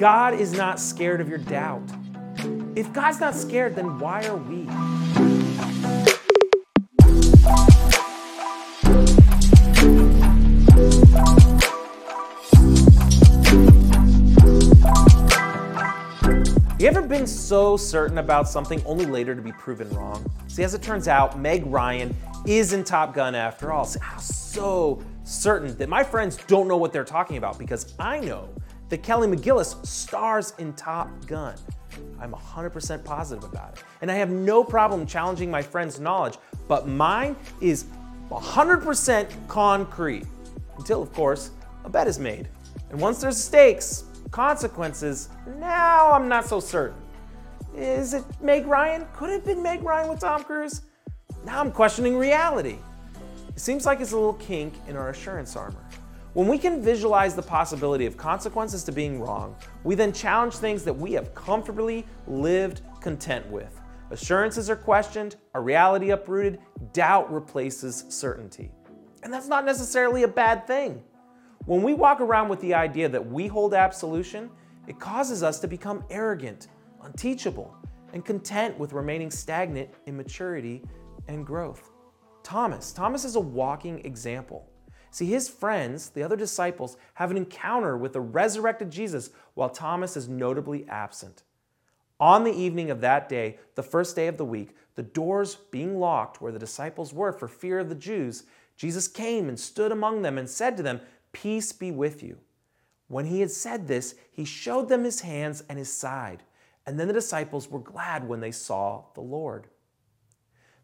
God is not scared of your doubt. If God's not scared, then why are we? You ever been so certain about something only later to be proven wrong? See, as it turns out, Meg Ryan is in Top Gun after all. I'm so certain that my friends don't know what they're talking about because I know that Kelly McGillis stars in Top Gun. I'm 100% positive about it. And I have no problem challenging my friends' knowledge, but mine is 100% concrete. Until, of course, a bet is made. And once there's stakes, consequences, now I'm not so certain. Is it Meg Ryan? Could it have been Meg Ryan with Tom Cruise? Now I'm questioning reality. It seems like it's a little kink in our assurance armor. When we can visualize the possibility of consequences to being wrong, we then challenge things that we have comfortably lived content with. Assurances are questioned, our reality uprooted, doubt replaces certainty. And that's not necessarily a bad thing. When we walk around with the idea that we hold absolution, it causes us to become arrogant, unteachable, and content with remaining stagnant in maturity and growth. Thomas, Thomas is a walking example. See, his friends, the other disciples, have an encounter with the resurrected Jesus while Thomas is notably absent. On the evening of that day, the first day of the week, the doors being locked where the disciples were for fear of the Jews, Jesus came and stood among them and said to them, Peace be with you. When he had said this, he showed them his hands and his side. And then the disciples were glad when they saw the Lord.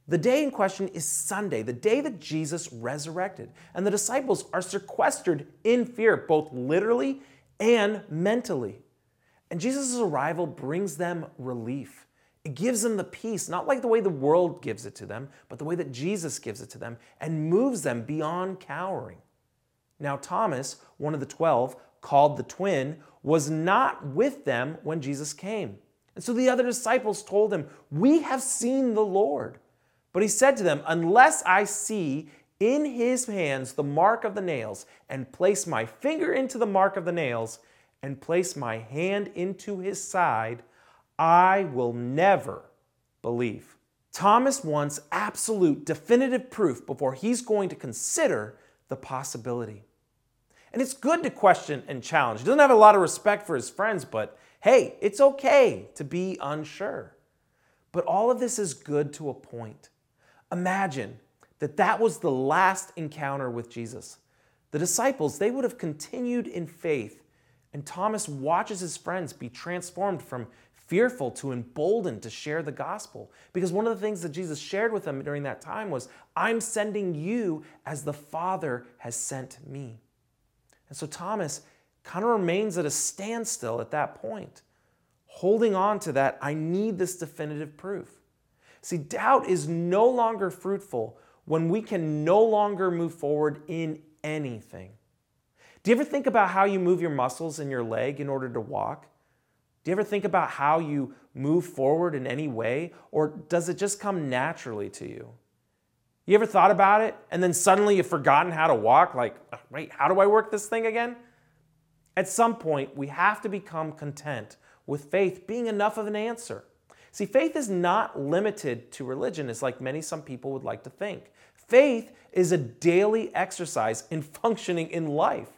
The day in question is Sunday, the day that Jesus resurrected. And the disciples are sequestered in fear, both literally and mentally. And Jesus' arrival brings them relief. It gives them the peace, not like the way the world gives it to them, but the way that Jesus gives it to them, and moves them beyond cowering. Now, Thomas, one of the twelve, called the twin, was not with them when Jesus came. And so the other disciples told him, We have seen the Lord. But he said to them, Unless I see in his hands the mark of the nails, and place my finger into the mark of the nails, and place my hand into his side, I will never believe. Thomas wants absolute, definitive proof before he's going to consider the possibility. And it's good to question and challenge. He doesn't have a lot of respect for his friends, but hey, it's okay to be unsure. But all of this is good to a point. Imagine that that was the last encounter with Jesus. The disciples, they would have continued in faith, and Thomas watches his friends be transformed from fearful to emboldened to share the gospel. Because one of the things that Jesus shared with them during that time was, I'm sending you as the Father has sent me. And so Thomas kind of remains at a standstill at that point, holding on to that, I need this definitive proof. See, doubt is no longer fruitful when we can no longer move forward in anything. Do you ever think about how you move your muscles in your leg in order to walk? Do you ever think about how you move forward in any way, or does it just come naturally to you? You ever thought about it and then suddenly you've forgotten how to walk? Like, wait, how do I work this thing again? At some point, we have to become content with faith being enough of an answer. See, faith is not limited to religion, as like many some people would like to think. Faith is a daily exercise in functioning in life.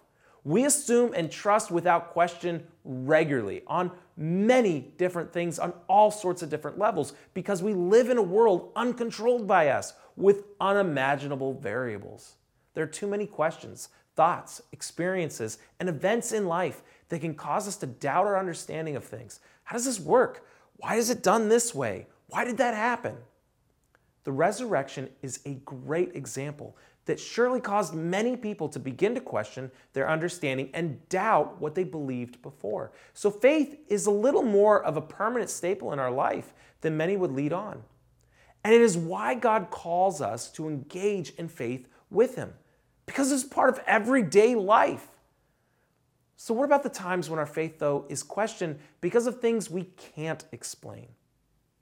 We assume and trust without question regularly on many different things on all sorts of different levels because we live in a world uncontrolled by us with unimaginable variables. There are too many questions, thoughts, experiences, and events in life that can cause us to doubt our understanding of things. How does this work? Why is it done this way? Why did that happen? The resurrection is a great example that surely caused many people to begin to question their understanding and doubt what they believed before. So faith is a little more of a permanent staple in our life than many would lead on. And it is why God calls us to engage in faith with Him, because it's part of everyday life. So, what about the times when our faith, though, is questioned because of things we can't explain?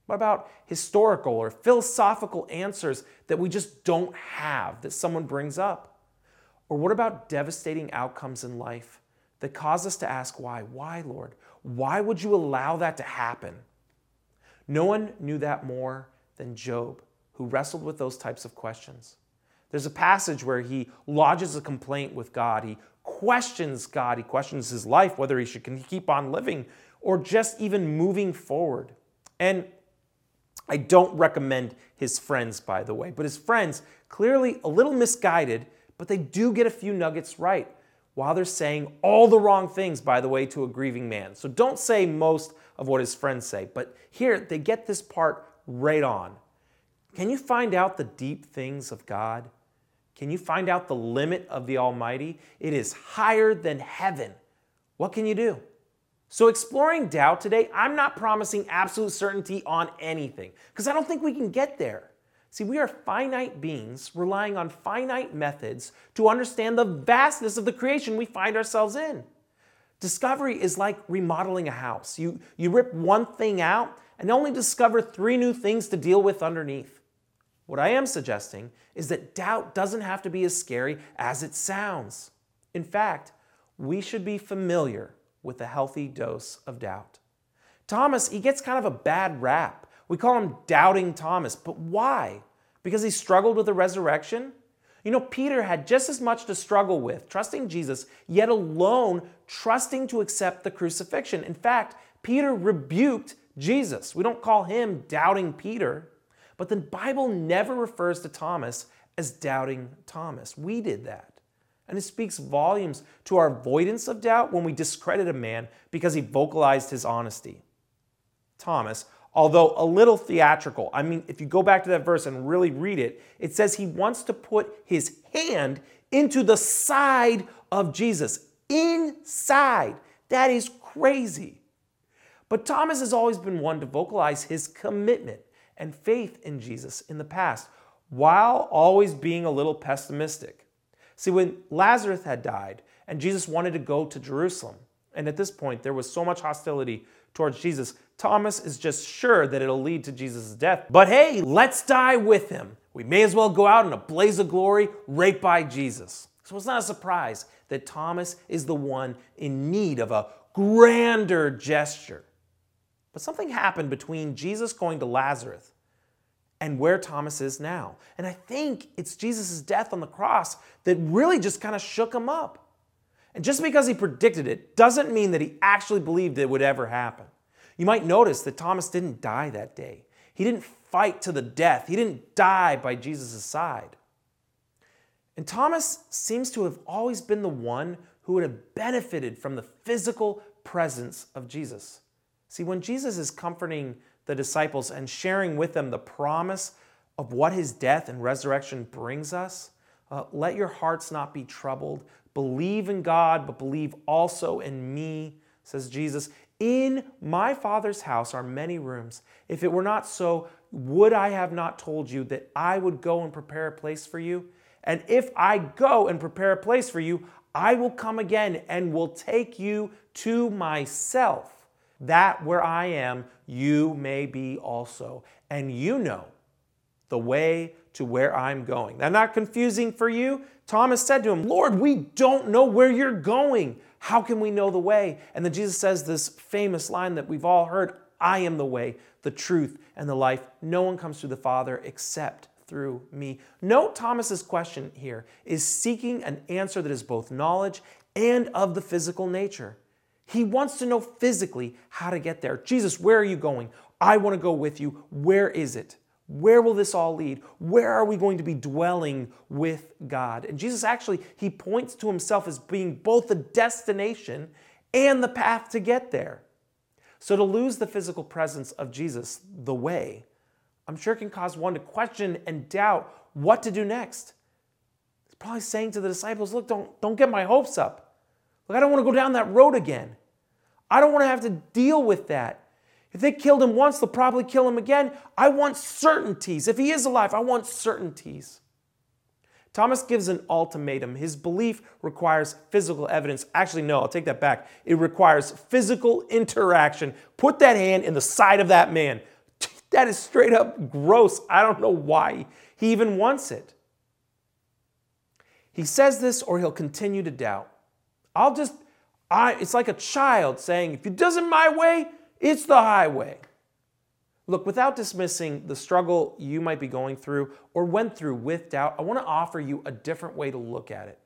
What about historical or philosophical answers that we just don't have that someone brings up? Or what about devastating outcomes in life that cause us to ask why. Why, Lord? Why would you allow that to happen? No one knew that more than Job, who wrestled with those types of questions. There's a passage where he lodges a complaint with God. He questions God. He questions his life, whether he should keep on living or just even moving forward. And I don't recommend his friends, by the way, but his friends, clearly a little misguided, but they do get a few nuggets right while they're saying all the wrong things, by the way, to a grieving man. So don't say most of what his friends say, but here they get this part right on. Can you find out the deep things of God? Can you find out the limit of the Almighty? It is higher than heaven. What can you do? So, exploring doubt today, I'm not promising absolute certainty on anything because I don't think we can get there. See, we are finite beings relying on finite methods to understand the vastness of the creation we find ourselves in. Discovery is like remodeling a house. You, you rip one thing out and only discover three new things to deal with underneath. What I am suggesting is that doubt doesn't have to be as scary as it sounds. In fact, we should be familiar with a healthy dose of doubt. Thomas, he gets kind of a bad rap. We call him Doubting Thomas, but why? Because he struggled with the resurrection? You know, Peter had just as much to struggle with, trusting Jesus, yet alone trusting to accept the crucifixion. In fact, Peter rebuked Jesus. We don't call him doubting Peter. But the Bible never refers to Thomas as doubting Thomas. We did that. And it speaks volumes to our avoidance of doubt when we discredit a man because he vocalized his honesty. Thomas, although a little theatrical, I mean, if you go back to that verse and really read it, it says he wants to put his hand into the side of Jesus. Inside. That is crazy. But Thomas has always been one to vocalize his commitment and faith in Jesus in the past, while always being a little pessimistic. See, when Lazarus had died and Jesus wanted to go to Jerusalem, and at this point there was so much hostility towards Jesus, Thomas is just sure that it'll lead to Jesus' death. But hey, let's die with him. We may as well go out in a blaze of glory right by Jesus. So it's not a surprise that Thomas is the one in need of a grander gesture. But something happened between Jesus going to Lazarus and where Thomas is now. And I think it's Jesus' death on the cross that really just kind of shook him up. And just because he predicted it doesn't mean that he actually believed it would ever happen. You might notice that Thomas didn't die that day. He didn't fight to the death. He didn't die by Jesus' side. And Thomas seems to have always been the one who would have benefited from the physical presence of Jesus. See, when Jesus is comforting the disciples and sharing with them the promise of what his death and resurrection brings us, uh, let your hearts not be troubled. Believe in God, but believe also in me, says Jesus. In my Father's house are many rooms. If it were not so, would I have not told you that I would go and prepare a place for you? And if I go and prepare a place for you, I will come again and will take you to myself that where I am, you may be also. And you know the way to where I'm going. That not confusing for you? Thomas said to him, Lord, we don't know where you're going. How can we know the way? And then Jesus says this famous line that we've all heard I am the way, the truth, and the life. No one comes to the Father except through me. Note Thomas's question here is seeking an answer that is both knowledge and of the physical nature. He wants to know physically how to get there. Jesus, where are you going? I want to go with you. Where is it? Where will this all lead? Where are we going to be dwelling with God? And Jesus actually, he points to himself as being both the destination and the path to get there. So to lose the physical presence of Jesus, the way, I'm sure can cause one to question and doubt what to do next. He's probably saying to the disciples, look, don't, don't get my hopes up. Like, I don't want to go down that road again. I don't want to have to deal with that. If they killed him once, they'll probably kill him again. I want certainties. If he is alive, I want certainties. Thomas gives an ultimatum. His belief requires physical evidence. Actually, no, I'll take that back. It requires physical interaction. Put that hand in the side of that man. That is straight up gross. I don't know why he even wants it. He says this or he'll continue to doubt. I'll just I, it's like a child saying, if it doesn't my way, it's the highway. Look, without dismissing the struggle you might be going through or went through with doubt, I want to offer you a different way to look at it.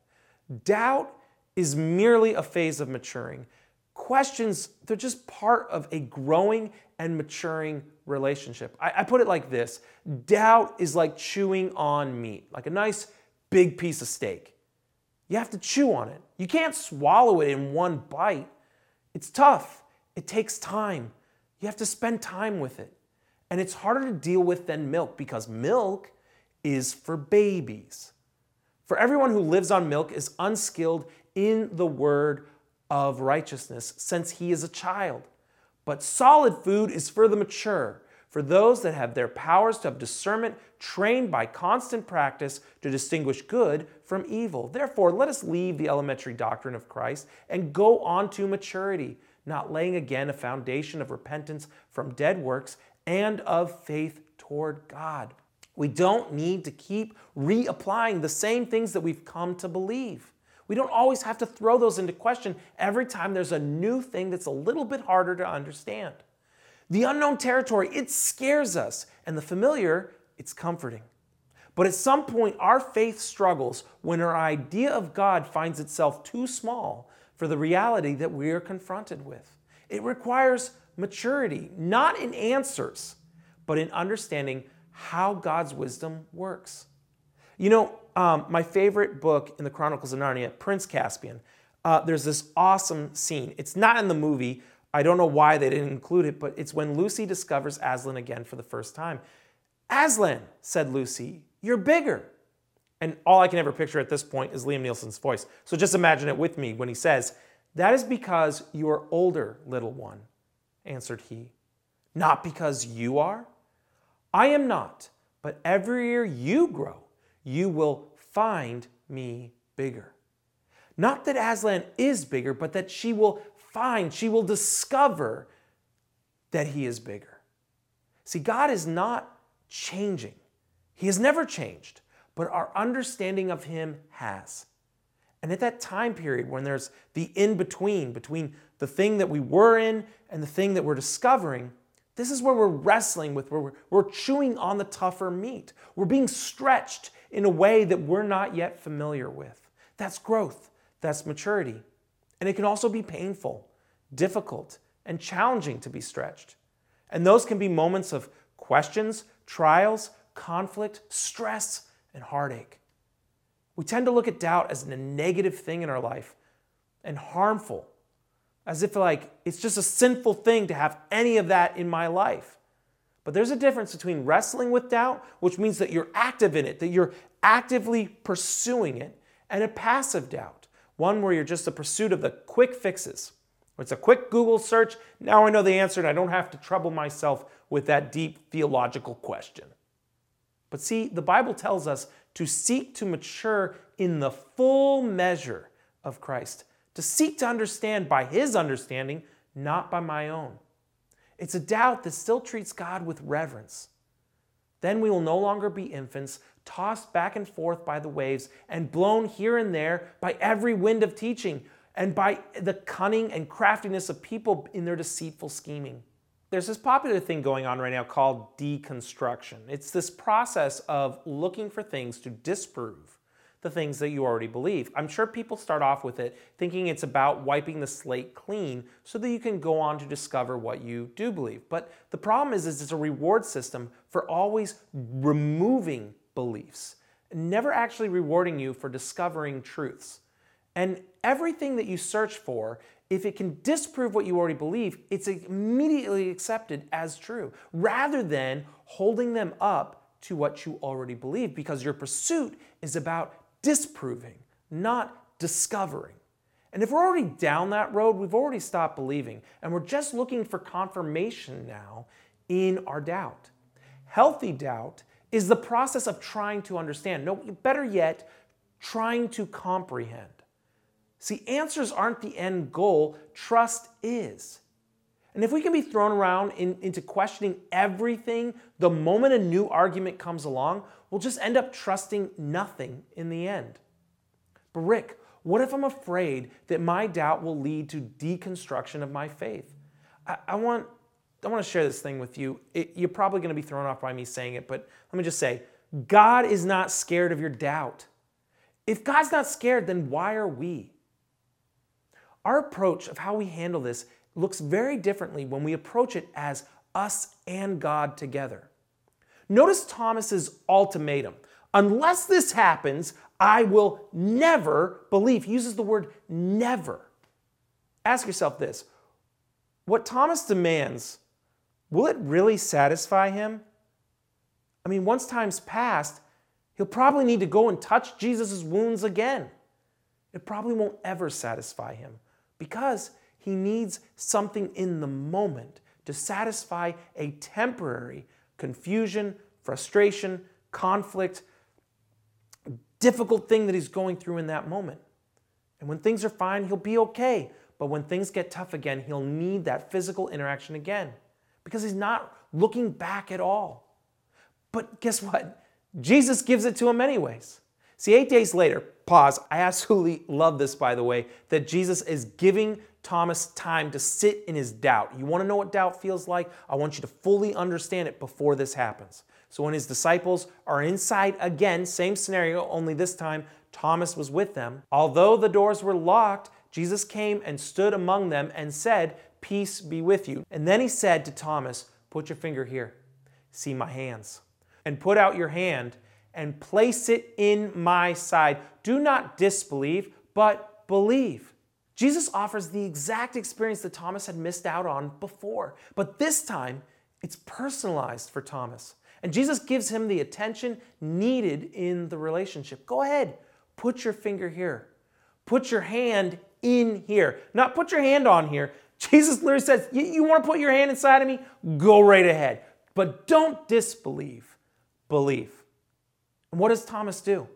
Doubt is merely a phase of maturing. Questions, they're just part of a growing and maturing relationship. I, I, put it like this doubt is like chewing on meat, like a nice big piece of steak. You have to chew on it. You can't swallow it in one bite. It's tough, it takes time. You have to spend time with it. And it's harder to deal with than milk because milk is for babies. For everyone who lives on milk is unskilled in the word of righteousness since he is a child. But solid food is for the mature, for those that have their powers to have discernment trained by constant practice to distinguish good from evil. Therefore, let us leave the elementary doctrine of Christ and go on to maturity, not laying again a foundation of repentance from dead works and of faith toward God. We don't need to keep reapplying the same things that we've come to believe. We don't always have to throw those into question every time there's a new thing that's a little bit harder to understand. The unknown territory, it scares us, and the familiar, it's comforting. But at some point, our faith struggles when our idea of God finds itself too small for the reality that we are confronted with. It requires maturity, not in answers, but in understanding how God's wisdom works. You know, um, my favorite book in the Chronicles of Narnia, Prince Caspian, uh, there's this awesome scene. It's not in the movie. I don't know why they didn't include it, but it's when Lucy discovers Aslan again for the first time. Aslan, said Lucy, you're bigger. And all I can ever picture at this point is Liam Neeson's voice. So just imagine it with me when he says, That is because you are older, little one answered he. Not because you are? I am not, but every year you grow, you will find me bigger. Not that Aslan is bigger, but that she will find, she will discover that he is bigger. See, God is not changing. He has never changed, but our understanding of him has. And at that time period when there's the in between, between the thing that we were in and the thing that we're discovering, this is where we're wrestling with, where we're, we're chewing on the tougher meat. We're being stretched in a way that we're not yet familiar with. That's growth, that's maturity. And it can also be painful, difficult, and challenging to be stretched. And those can be moments of questions, trials, conflict, stress, and heartache. We tend to look at doubt as a negative thing in our life and harmful as if like it's just a sinful thing to have any of that in my life. But there's a difference between wrestling with doubt, which means that you're active in it, that you're actively pursuing it, and a passive doubt, one where you're just a pursuit of the quick fixes. It's a quick Google search. Now I know the answer and I don't have to trouble myself with that deep theological question. But see, the Bible tells us to seek to mature in the full measure of Christ to seek to understand by His understanding, not by my own. It's a doubt that still treats God with reverence. Then we will no longer be infants, tossed back and forth by the waves and blown here and there by every wind of teaching and by the cunning and craftiness of people in their deceitful scheming. There's this popular thing going on right now called deconstruction. It's this process of looking for things to disprove the things that you already believe. I'm sure people start off with it thinking it's about wiping the slate clean so that you can go on to discover what you do believe. But the problem is, is it's a reward system for always removing beliefs, never actually rewarding you for discovering truths. And everything that you search for, if it can disprove what you already believe, it's immediately accepted as true, rather than holding them up to what you already believe, because your pursuit is about disproving, not discovering. And if we're already down that road, we've already stopped believing, and we're just looking for confirmation now in our doubt. Healthy doubt is the process of trying to understand. No, better yet, trying to comprehend. See, answers aren't the end goal, trust is. And if we can be thrown around in, into questioning everything the moment a new argument comes along, we'll just end up trusting nothing in the end. But, Rick, What if I'm afraid that my doubt will lead to deconstruction of my faith? I, I want, I want to share this thing with you. It, you're probably going to be thrown off by me saying it, but let me just say God is not scared of your doubt. If God's not scared, then why are we? Our approach of how we handle this looks very differently when we approach it as us and God together. Notice Thomas's ultimatum. Unless this happens, I will never believe. He uses the word never. Ask yourself this what Thomas demands, will it really satisfy him? I mean, once time's passed, he'll probably need to go and touch Jesus' wounds again. It probably won't ever satisfy him because he needs something in the moment to satisfy a temporary confusion, frustration, conflict, difficult thing that he's going through in that moment. And when things are fine, he'll be okay. But when things get tough again, he'll need that physical interaction again because he's not looking back at all. But guess what? Jesus gives it to him anyways. See, eight days later, pause. I absolutely love this, by the way, that Jesus is giving Thomas time to sit in his doubt. You want to know what doubt feels like? I want you to fully understand it before this happens. So when his disciples are inside again, same scenario, only this time Thomas was with them. Although the doors were locked, Jesus came and stood among them and said, Peace be with you. And then he said to Thomas, Put your finger here, see my hands, and put out your hand and place it in my side. Do not disbelieve, but believe. Jesus offers the exact experience that Thomas had missed out on before, but this time it's personalized for Thomas. And Jesus gives him the attention needed in the relationship. Go ahead, put your finger here. Put your hand in here. Not put your hand on here. Jesus literally says, You want to put your hand inside of me? Go right ahead. But don't disbelieve, believe. And what does Thomas do?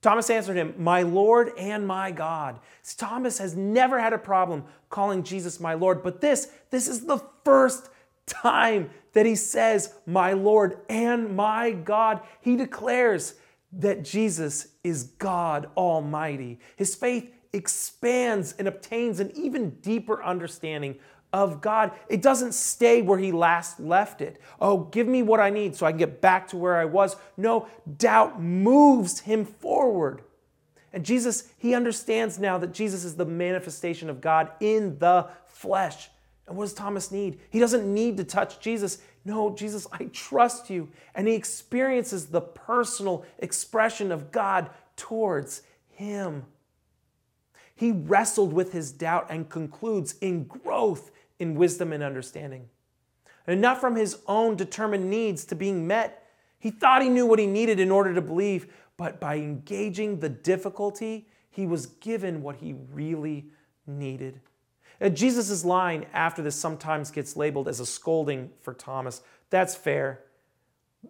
Thomas answered him, My Lord and my God. Thomas has never had a problem calling Jesus my Lord, but this, this is the first time that he says, My Lord and my God. He declares that Jesus is God Almighty. His faith expands and obtains an even deeper understanding of God. It doesn't stay where he last left it. Oh, give me what I need so I can get back to where I was. No, doubt moves him forward. And Jesus, he understands now that Jesus is the manifestation of God in the flesh. And what does Thomas need? He doesn't need to touch Jesus. No, Jesus, I trust you. And he experiences the personal expression of God towards him. He wrestled with his doubt and concludes in growth in wisdom and understanding. And not from his own determined needs to being met. He thought he knew what he needed in order to believe, but by engaging the difficulty, he was given what he really needed. Uh, Jesus' line after this sometimes gets labeled as a scolding for Thomas. That's fair,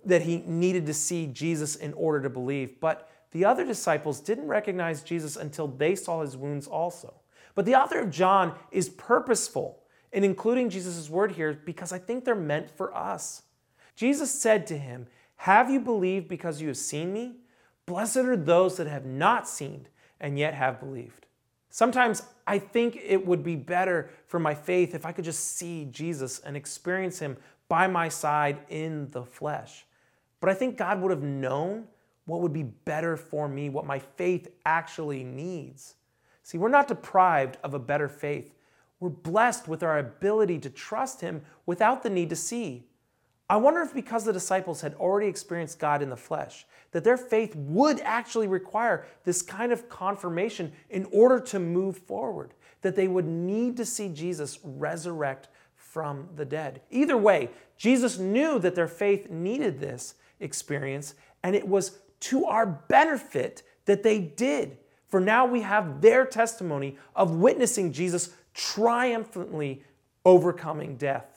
that he needed to see Jesus in order to believe. But the other disciples didn't recognize Jesus until they saw his wounds also. But the author of John is purposeful in including Jesus' word here because I think they're meant for us. Jesus said to him, Have you believed because you have seen me? Blessed are those that have not seen and yet have believed. Sometimes I think it would be better for my faith if I could just see Jesus and experience him by my side in the flesh. But I think God would have known what would be better for me, what my faith actually needs. See, we're not deprived of a better faith. We're blessed with our ability to trust Him without the need to see. I wonder if because the disciples had already experienced God in the flesh, that their faith would actually require this kind of confirmation in order to move forward, that they would need to see Jesus resurrect from the dead. Either way, Jesus knew that their faith needed this experience, and it was to our benefit that they did. For now we have their testimony of witnessing Jesus triumphantly overcoming death.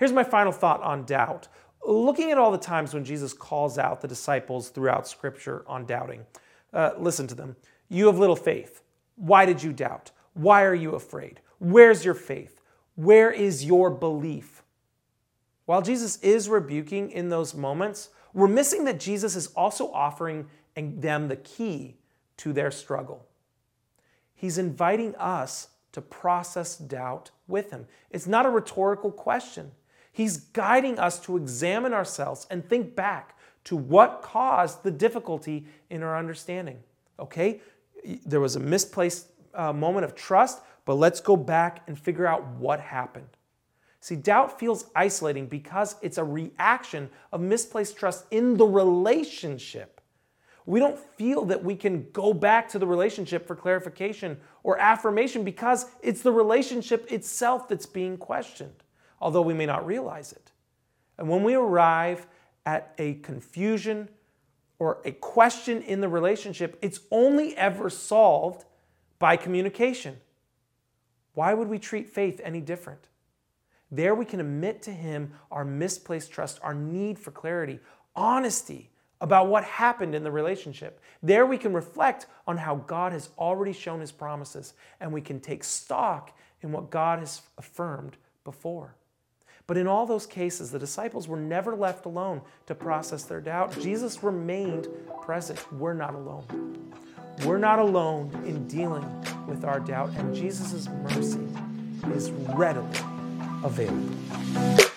Here's my final thought on doubt. Looking at all the times when Jesus calls out the disciples throughout Scripture on doubting, uh, listen to them. You have little faith. Why did you doubt? Why are you afraid? Where's your faith? Where is your belief? While Jesus is rebuking in those moments, we're missing that Jesus is also offering them the key to their struggle. He's inviting us to process doubt with him. It's not a rhetorical question. He's guiding us to examine ourselves and think back to what caused the difficulty in our understanding. Okay? There was a misplaced uh, moment of trust, but let's go back and figure out what happened. See, doubt feels isolating because it's a reaction of misplaced trust in the relationship. We don't feel that we can go back to the relationship for clarification or affirmation because it's the relationship itself that's being questioned, although we may not realize it. And when we arrive at a confusion or a question in the relationship, it's only ever solved by communication. Why would we treat faith any different? There we can admit to Him our misplaced trust, our need for clarity, honesty about what happened in the relationship. There we can reflect on how God has already shown His promises, and we can take stock in what God has affirmed before. But in all those cases, the disciples were never left alone to process their doubt. Jesus remained present. We're not alone. We're not alone in dealing with our doubt, and Jesus' mercy is readily available.